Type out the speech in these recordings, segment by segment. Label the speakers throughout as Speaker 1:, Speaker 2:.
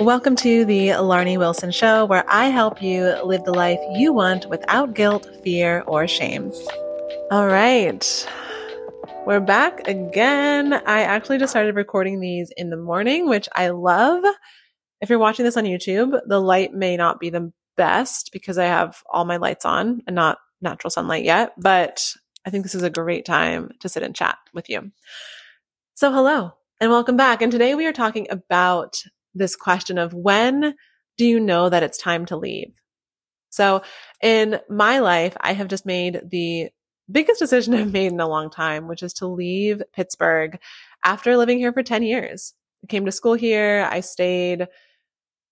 Speaker 1: Welcome to the Larnie Wilson Show, where I help you live the life you want without guilt, fear, or shame. All right. We're back again. I actually just started recording these in the morning, which I love. If you're watching this on YouTube, the light may not be the best because I have all my lights on and not natural sunlight yet, but I think this is a great time to sit and chat with you. So, hello and welcome back. And today we are talking about this question of when do you know that it's time to leave? So, in my life, I have just made the biggest decision I've made in a long time, which is to leave Pittsburgh after living here for 10 years. I came to school here. I stayed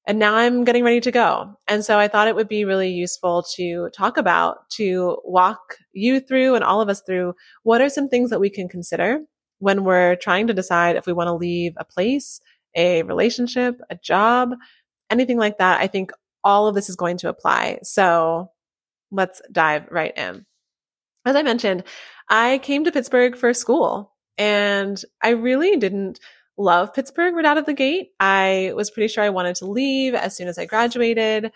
Speaker 1: and now I'm getting ready to go. And so I thought it would be really useful to talk about, to walk you through and all of us through what are some things that we can consider when we're trying to decide if we want to leave a place, a relationship, a job, anything like that. I think all of this is going to apply. So let's dive right in. As I mentioned, I came to Pittsburgh for school and I really didn't love Pittsburgh right out of the gate. I was pretty sure I wanted to leave as soon as I graduated.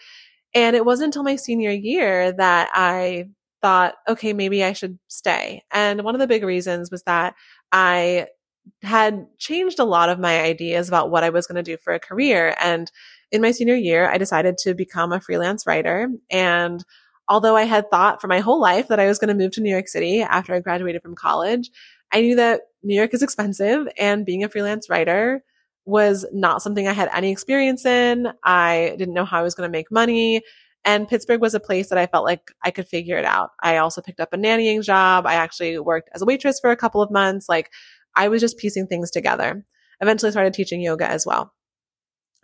Speaker 1: And it wasn't until my senior year that I thought, okay, maybe I should stay. And one of the big reasons was that I had changed a lot of my ideas about what I was going to do for a career. And in my senior year, I decided to become a freelance writer. And although I had thought for my whole life that I was going to move to New York City after I graduated from college, I knew that New York is expensive and being a freelance writer was not something I had any experience in. I didn't know how I was going to make money. And Pittsburgh was a place that I felt like I could figure it out. I also picked up a nannying job. I actually worked as a waitress for a couple of months. Like I was just piecing things together. Eventually started teaching yoga as well.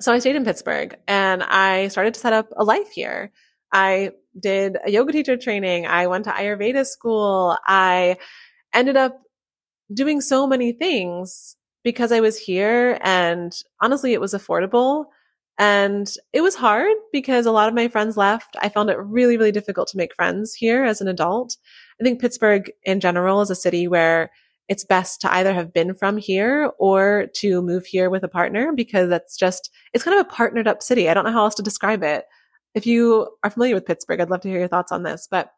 Speaker 1: So I stayed in Pittsburgh and I started to set up a life here. I did a yoga teacher training. I went to Ayurveda school. I ended up doing so many things because I was here and honestly, it was affordable. And it was hard because a lot of my friends left. I found it really, really difficult to make friends here as an adult. I think Pittsburgh in general is a city where it's best to either have been from here or to move here with a partner because that's just, it's kind of a partnered up city. I don't know how else to describe it. If you are familiar with Pittsburgh, I'd love to hear your thoughts on this. But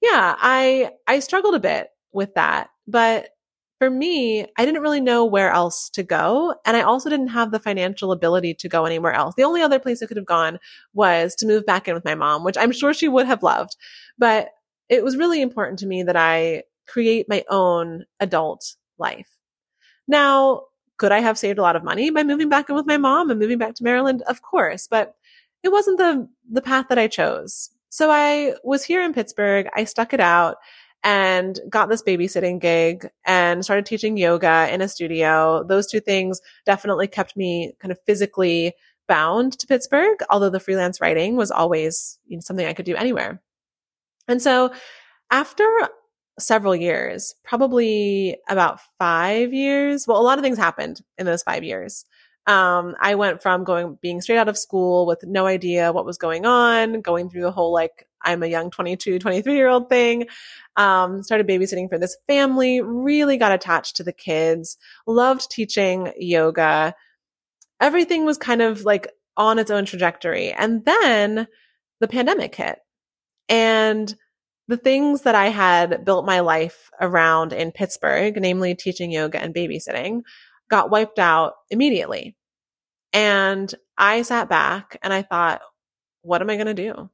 Speaker 1: yeah, I, I struggled a bit with that, but for me, I didn't really know where else to go. And I also didn't have the financial ability to go anywhere else. The only other place I could have gone was to move back in with my mom, which I'm sure she would have loved. But it was really important to me that I create my own adult life. Now, could I have saved a lot of money by moving back in with my mom and moving back to Maryland? Of course, but it wasn't the, the path that I chose. So I was here in Pittsburgh. I stuck it out and got this babysitting gig and started teaching yoga in a studio. Those two things definitely kept me kind of physically bound to Pittsburgh, although the freelance writing was always you know, something I could do anywhere. And so after several years, probably about five years, well, a lot of things happened in those five years. Um, I went from going, being straight out of school with no idea what was going on, going through the whole like I'm a young 22, 23 year old thing. Um, started babysitting for this family, really got attached to the kids, loved teaching yoga. Everything was kind of like on its own trajectory. And then the pandemic hit and the things that I had built my life around in Pittsburgh, namely teaching yoga and babysitting, got wiped out immediately. And I sat back and I thought, what am I going to do?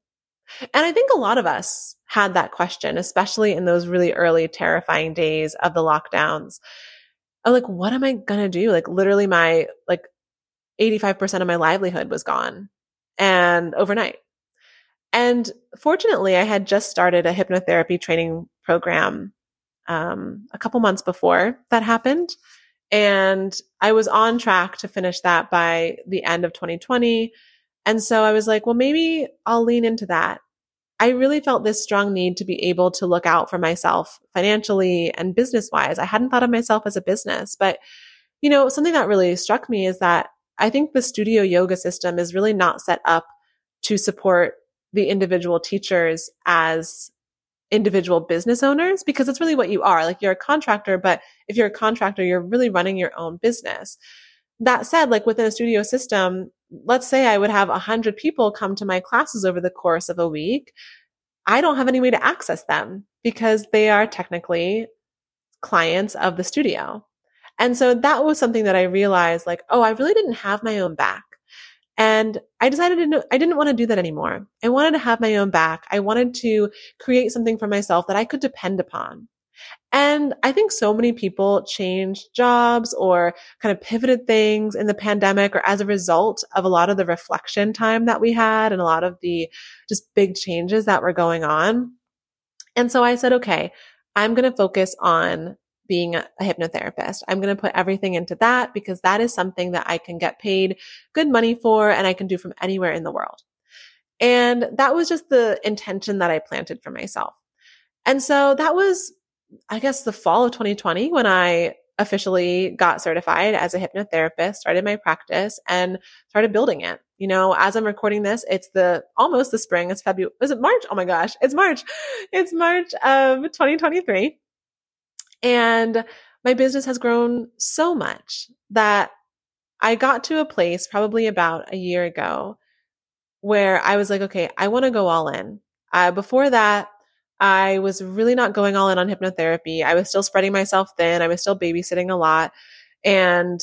Speaker 1: And I think a lot of us had that question, especially in those really early terrifying days of the lockdowns. I'm like, what am I going to do? Like literally my, like 85% of my livelihood was gone and overnight. And fortunately, I had just started a hypnotherapy training program um, a couple months before that happened. And I was on track to finish that by the end of 2020. And so I was like, well, maybe I'll lean into that. I really felt this strong need to be able to look out for myself financially and business wise. I hadn't thought of myself as a business, but you know, something that really struck me is that I think the studio yoga system is really not set up to support the individual teachers as individual business owners because that's really what you are. Like you're a contractor, but if you're a contractor, you're really running your own business. That said, like within a studio system, let's say I would have a hundred people come to my classes over the course of a week. I don't have any way to access them because they are technically clients of the studio. And so that was something that I realized like, oh, I really didn't have my own back. And I decided to, I didn't want to do that anymore. I wanted to have my own back. I wanted to create something for myself that I could depend upon. And I think so many people changed jobs or kind of pivoted things in the pandemic or as a result of a lot of the reflection time that we had and a lot of the just big changes that were going on. And so I said, okay, I'm going to focus on being a hypnotherapist. I'm going to put everything into that because that is something that I can get paid good money for and I can do from anywhere in the world. And that was just the intention that I planted for myself. And so that was I guess the fall of 2020 when I officially got certified as a hypnotherapist, started my practice and started building it. You know, as I'm recording this, it's the almost the spring. It's February. Is it March? Oh my gosh. It's March. It's March of 2023. And my business has grown so much that I got to a place probably about a year ago where I was like, okay, I want to go all in. Uh, before that, I was really not going all in on hypnotherapy. I was still spreading myself thin. I was still babysitting a lot. And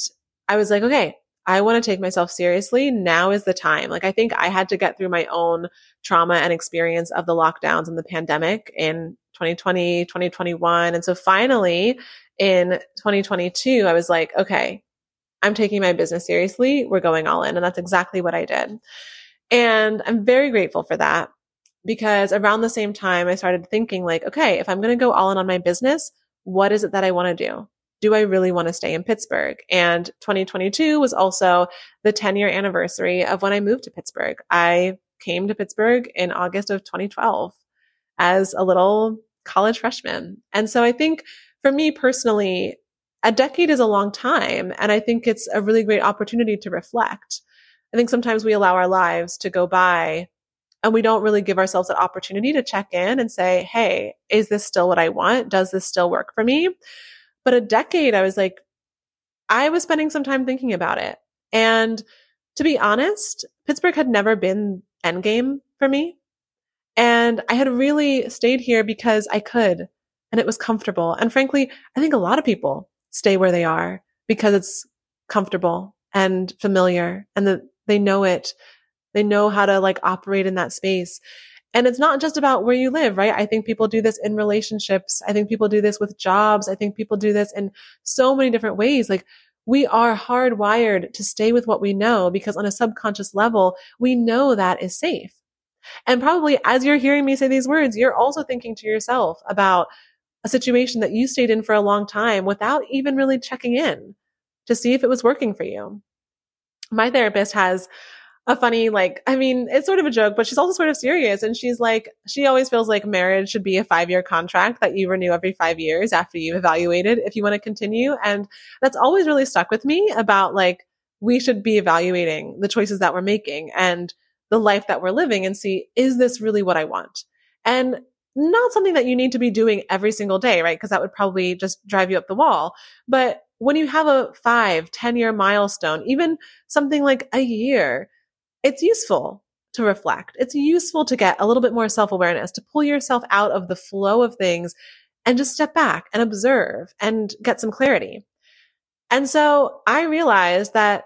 Speaker 1: I was like, okay, I want to take myself seriously. Now is the time. Like, I think I had to get through my own trauma and experience of the lockdowns and the pandemic in 2020, 2021. And so finally in 2022, I was like, okay, I'm taking my business seriously. We're going all in. And that's exactly what I did. And I'm very grateful for that because around the same time, I started thinking like, okay, if I'm going to go all in on my business, what is it that I want to do? Do I really want to stay in Pittsburgh? And 2022 was also the 10 year anniversary of when I moved to Pittsburgh. I came to Pittsburgh in August of 2012 as a little college freshman. And so I think for me personally, a decade is a long time. And I think it's a really great opportunity to reflect. I think sometimes we allow our lives to go by and we don't really give ourselves that opportunity to check in and say, Hey, is this still what I want? Does this still work for me? But a decade, I was like, I was spending some time thinking about it. And to be honest, Pittsburgh had never been endgame for me. And I had really stayed here because I could and it was comfortable. And frankly, I think a lot of people stay where they are because it's comfortable and familiar and that they know it they know how to like operate in that space. And it's not just about where you live, right? I think people do this in relationships. I think people do this with jobs. I think people do this in so many different ways. Like we are hardwired to stay with what we know because on a subconscious level, we know that is safe. And probably as you're hearing me say these words, you're also thinking to yourself about a situation that you stayed in for a long time without even really checking in to see if it was working for you. My therapist has a funny, like, I mean, it's sort of a joke, but she's also sort of serious. And she's like, she always feels like marriage should be a five year contract that you renew every five years after you've evaluated if you want to continue. And that's always really stuck with me about like, we should be evaluating the choices that we're making and the life that we're living and see, is this really what I want? And not something that you need to be doing every single day, right? Because that would probably just drive you up the wall. But when you have a five, 10 year milestone, even something like a year, it's useful to reflect. It's useful to get a little bit more self awareness, to pull yourself out of the flow of things and just step back and observe and get some clarity. And so I realized that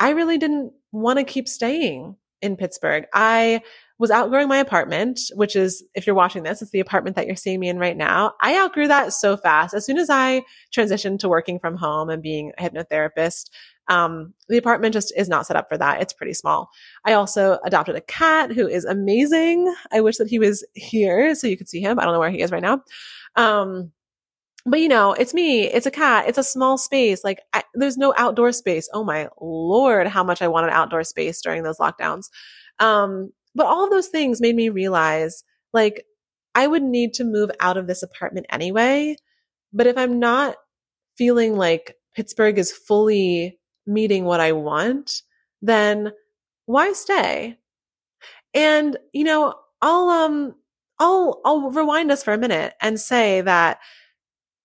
Speaker 1: I really didn't want to keep staying in Pittsburgh. I was outgrowing my apartment, which is, if you're watching this, it's the apartment that you're seeing me in right now. I outgrew that so fast. As soon as I transitioned to working from home and being a hypnotherapist, um, the apartment just is not set up for that. It's pretty small. I also adopted a cat who is amazing. I wish that he was here so you could see him. I don't know where he is right now. Um, but you know, it's me. It's a cat. It's a small space. Like I, there's no outdoor space. Oh my lord, how much I wanted outdoor space during those lockdowns. Um, but all of those things made me realize like I would need to move out of this apartment anyway. But if I'm not feeling like Pittsburgh is fully meeting what I want, then why stay? And, you know, I'll, um, I'll, I'll rewind us for a minute and say that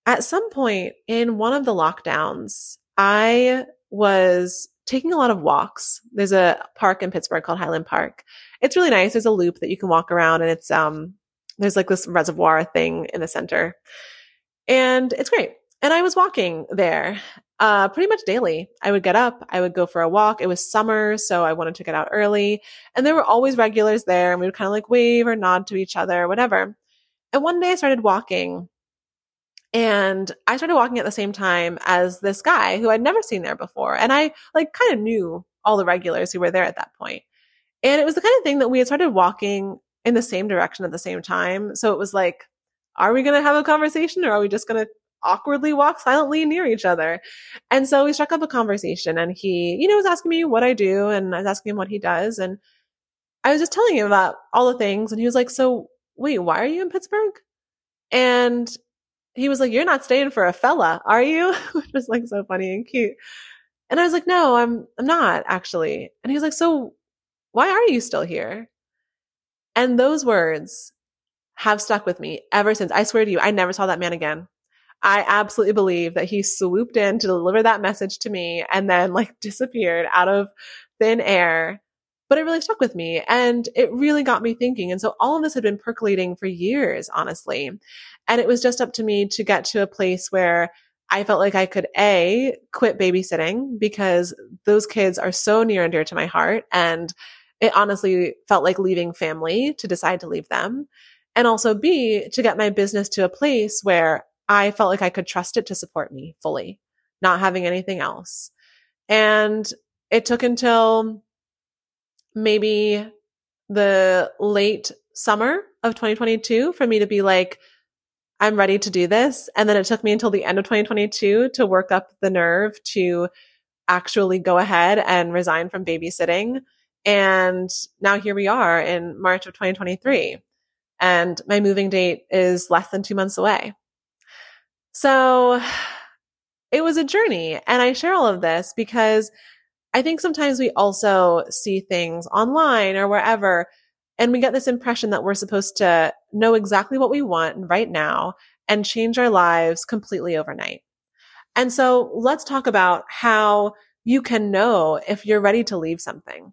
Speaker 1: at some point in one of the lockdowns, I was taking a lot of walks. There's a park in Pittsburgh called Highland Park. It's really nice. There's a loop that you can walk around and it's, um, there's like this reservoir thing in the center and it's great. And I was walking there, uh, pretty much daily. I would get up, I would go for a walk. It was summer, so I wanted to get out early and there were always regulars there and we would kind of like wave or nod to each other, whatever. And one day I started walking and I started walking at the same time as this guy who I'd never seen there before. And I like kind of knew all the regulars who were there at that point. And it was the kind of thing that we had started walking in the same direction at the same time. So it was like, are we going to have a conversation or are we just going to awkwardly walk silently near each other? And so we struck up a conversation and he, you know, was asking me what I do and I was asking him what he does. And I was just telling him about all the things. And he was like, so wait, why are you in Pittsburgh? And he was like, You're not staying for a fella, are you? Which was like so funny and cute. And I was like, No, I'm I'm not actually. And he was like, So why are you still here? And those words have stuck with me ever since. I swear to you, I never saw that man again. I absolutely believe that he swooped in to deliver that message to me and then like disappeared out of thin air but it really stuck with me and it really got me thinking. And so all of this had been percolating for years, honestly. And it was just up to me to get to a place where I felt like I could A, quit babysitting because those kids are so near and dear to my heart. And it honestly felt like leaving family to decide to leave them. And also B, to get my business to a place where I felt like I could trust it to support me fully, not having anything else. And it took until maybe the late summer of 2022 for me to be like, I'm ready to do this. And then it took me until the end of 2022 to work up the nerve to actually go ahead and resign from babysitting. And now here we are in March of 2023. And my moving date is less than two months away. So it was a journey. And I share all of this because I think sometimes we also see things online or wherever and we get this impression that we're supposed to know exactly what we want right now and change our lives completely overnight. And so let's talk about how you can know if you're ready to leave something.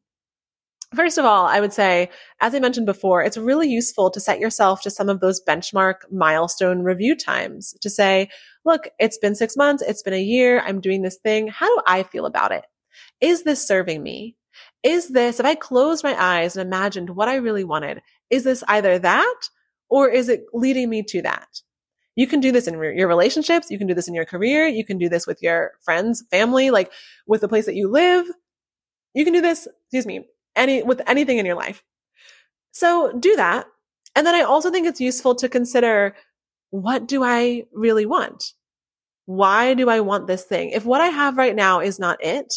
Speaker 1: First of all, I would say, as I mentioned before, it's really useful to set yourself to some of those benchmark milestone review times to say, look, it's been six months. It's been a year. I'm doing this thing. How do I feel about it? Is this serving me? Is this, if I closed my eyes and imagined what I really wanted, is this either that or is it leading me to that? You can do this in your relationships. You can do this in your career. You can do this with your friends, family, like with the place that you live. You can do this, excuse me, any, with anything in your life. So do that. And then I also think it's useful to consider what do I really want? Why do I want this thing? If what I have right now is not it,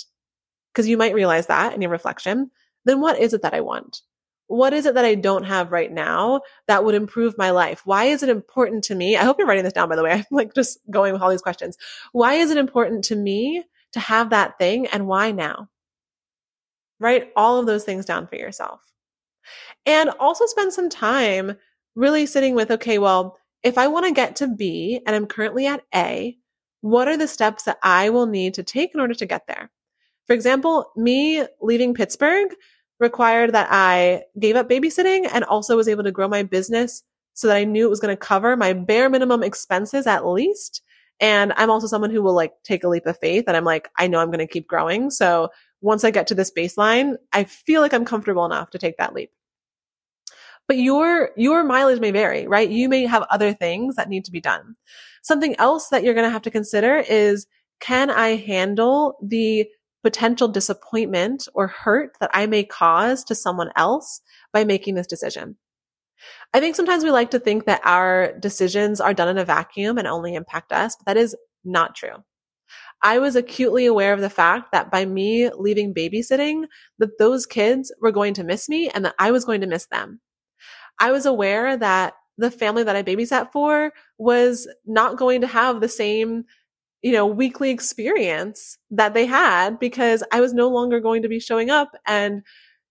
Speaker 1: because you might realize that in your reflection, then what is it that I want? What is it that I don't have right now that would improve my life? Why is it important to me? I hope you're writing this down, by the way. I'm like just going with all these questions. Why is it important to me to have that thing and why now? Write all of those things down for yourself. And also spend some time really sitting with, okay, well, if I want to get to B and I'm currently at A, what are the steps that I will need to take in order to get there? For example, me leaving Pittsburgh required that I gave up babysitting and also was able to grow my business so that I knew it was going to cover my bare minimum expenses at least. And I'm also someone who will like take a leap of faith and I'm like, I know I'm going to keep growing. So once I get to this baseline, I feel like I'm comfortable enough to take that leap. But your, your mileage may vary, right? You may have other things that need to be done. Something else that you're going to have to consider is, can I handle the potential disappointment or hurt that I may cause to someone else by making this decision. I think sometimes we like to think that our decisions are done in a vacuum and only impact us, but that is not true. I was acutely aware of the fact that by me leaving babysitting, that those kids were going to miss me and that I was going to miss them. I was aware that the family that I babysat for was not going to have the same you know, weekly experience that they had because I was no longer going to be showing up and,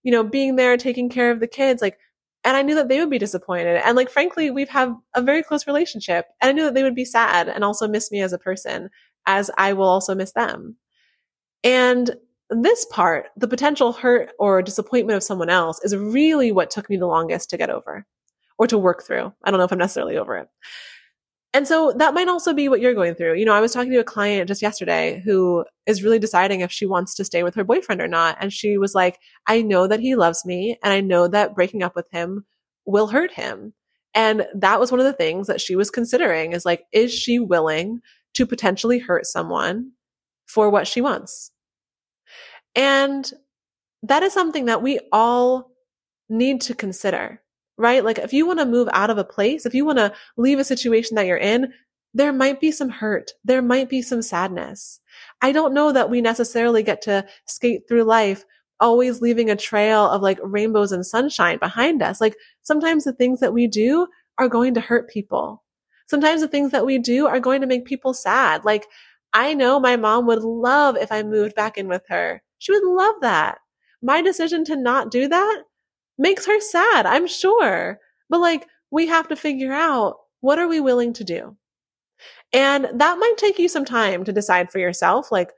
Speaker 1: you know, being there, taking care of the kids. Like, and I knew that they would be disappointed. And like, frankly, we've had a very close relationship and I knew that they would be sad and also miss me as a person as I will also miss them. And this part, the potential hurt or disappointment of someone else is really what took me the longest to get over or to work through. I don't know if I'm necessarily over it. And so that might also be what you're going through. You know, I was talking to a client just yesterday who is really deciding if she wants to stay with her boyfriend or not. And she was like, I know that he loves me and I know that breaking up with him will hurt him. And that was one of the things that she was considering is like, is she willing to potentially hurt someone for what she wants? And that is something that we all need to consider right? Like if you want to move out of a place, if you want to leave a situation that you're in, there might be some hurt. There might be some sadness. I don't know that we necessarily get to skate through life always leaving a trail of like rainbows and sunshine behind us. Like sometimes the things that we do are going to hurt people. Sometimes the things that we do are going to make people sad. Like I know my mom would love if I moved back in with her. She would love that. My decision to not do that makes her sad, I'm sure. But like, we have to figure out what are we willing to do? And that might take you some time to decide for yourself, like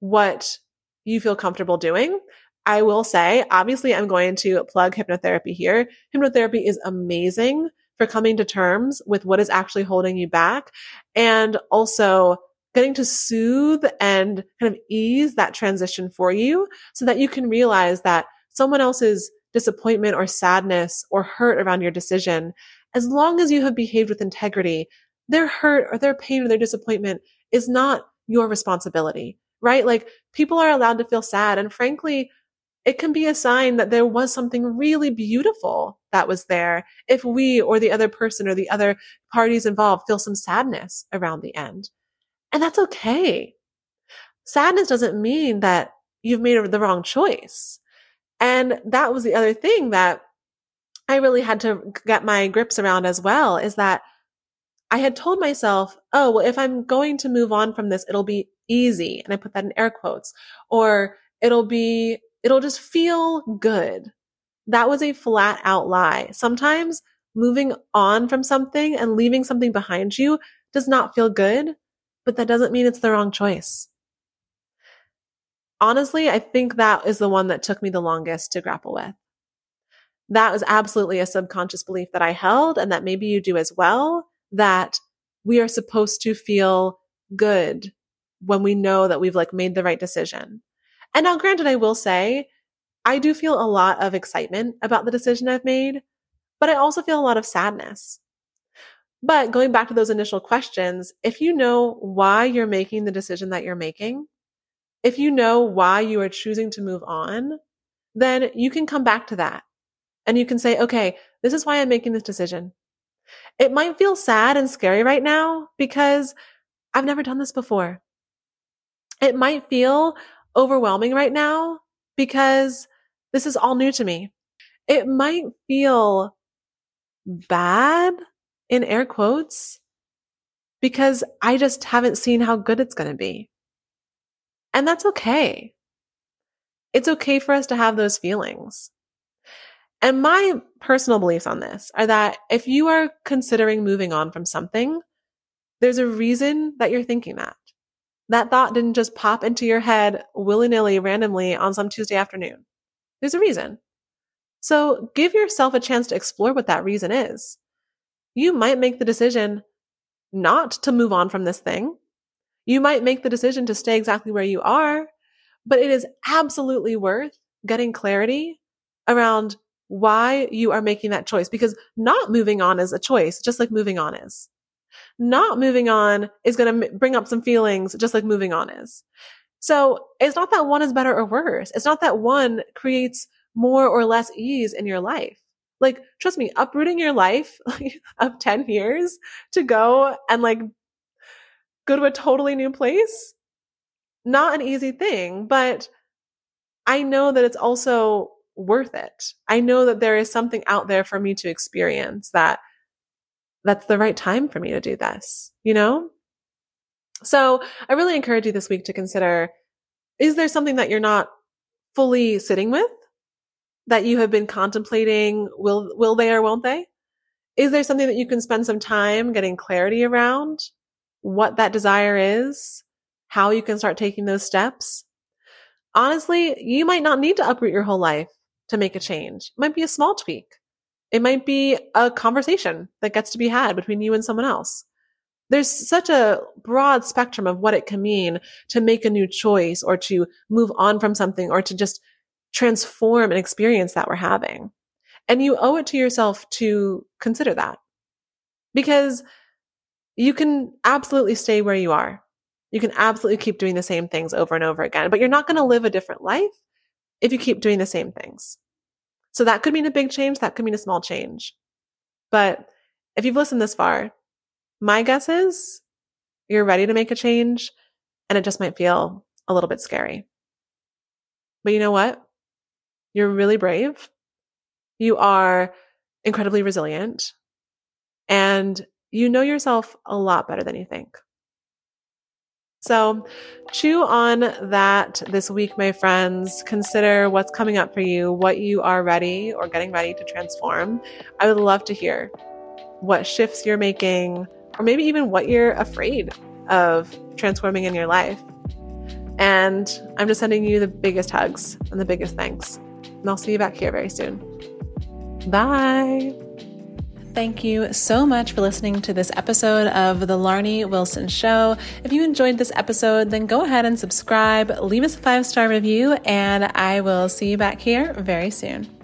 Speaker 1: what you feel comfortable doing. I will say, obviously, I'm going to plug hypnotherapy here. Hypnotherapy is amazing for coming to terms with what is actually holding you back and also getting to soothe and kind of ease that transition for you so that you can realize that someone else's disappointment or sadness or hurt around your decision, as long as you have behaved with integrity, their hurt or their pain or their disappointment is not your responsibility, right? Like people are allowed to feel sad. And frankly, it can be a sign that there was something really beautiful that was there if we or the other person or the other parties involved feel some sadness around the end. And that's okay. Sadness doesn't mean that you've made the wrong choice. And that was the other thing that I really had to get my grips around as well is that I had told myself, oh, well, if I'm going to move on from this, it'll be easy. And I put that in air quotes or it'll be, it'll just feel good. That was a flat out lie. Sometimes moving on from something and leaving something behind you does not feel good, but that doesn't mean it's the wrong choice honestly, I think that is the one that took me the longest to grapple with. That was absolutely a subconscious belief that I held and that maybe you do as well, that we are supposed to feel good when we know that we've like made the right decision. And now granted, I will say I do feel a lot of excitement about the decision I've made, but I also feel a lot of sadness. But going back to those initial questions, if you know why you're making the decision that you're making, if you know why you are choosing to move on, then you can come back to that and you can say, okay, this is why I'm making this decision. It might feel sad and scary right now because I've never done this before. It might feel overwhelming right now because this is all new to me. It might feel bad in air quotes because I just haven't seen how good it's going to be. And that's okay. It's okay for us to have those feelings. And my personal beliefs on this are that if you are considering moving on from something, there's a reason that you're thinking that. That thought didn't just pop into your head willy nilly randomly on some Tuesday afternoon. There's a reason. So give yourself a chance to explore what that reason is. You might make the decision not to move on from this thing. You might make the decision to stay exactly where you are, but it is absolutely worth getting clarity around why you are making that choice because not moving on is a choice, just like moving on is. Not moving on is going to bring up some feelings, just like moving on is. So it's not that one is better or worse. It's not that one creates more or less ease in your life. Like, trust me, uprooting your life of 10 years to go and like go to a totally new place. Not an easy thing, but I know that it's also worth it. I know that there is something out there for me to experience that that's the right time for me to do this, you know? So I really encourage you this week to consider, is there something that you're not fully sitting with that you have been contemplating? Will, will they or won't they? Is there something that you can spend some time getting clarity around? What that desire is, how you can start taking those steps. honestly, you might not need to uproot your whole life to make a change. It might be a small tweak. It might be a conversation that gets to be had between you and someone else. There's such a broad spectrum of what it can mean to make a new choice or to move on from something or to just transform an experience that we're having. And you owe it to yourself to consider that because you can absolutely stay where you are. You can absolutely keep doing the same things over and over again, but you're not going to live a different life if you keep doing the same things. So that could mean a big change. That could mean a small change. But if you've listened this far, my guess is you're ready to make a change and it just might feel a little bit scary. But you know what? You're really brave. You are incredibly resilient and you know yourself a lot better than you think. So chew on that this week, my friends. Consider what's coming up for you, what you are ready or getting ready to transform. I would love to hear what shifts you're making, or maybe even what you're afraid of transforming in your life. And I'm just sending you the biggest hugs and the biggest thanks. And I'll see you back here very soon. Bye. Thank you so much for listening to this episode of The Larnie Wilson Show. If you enjoyed this episode, then go ahead and subscribe, leave us a five star review, and I will see you back here very soon.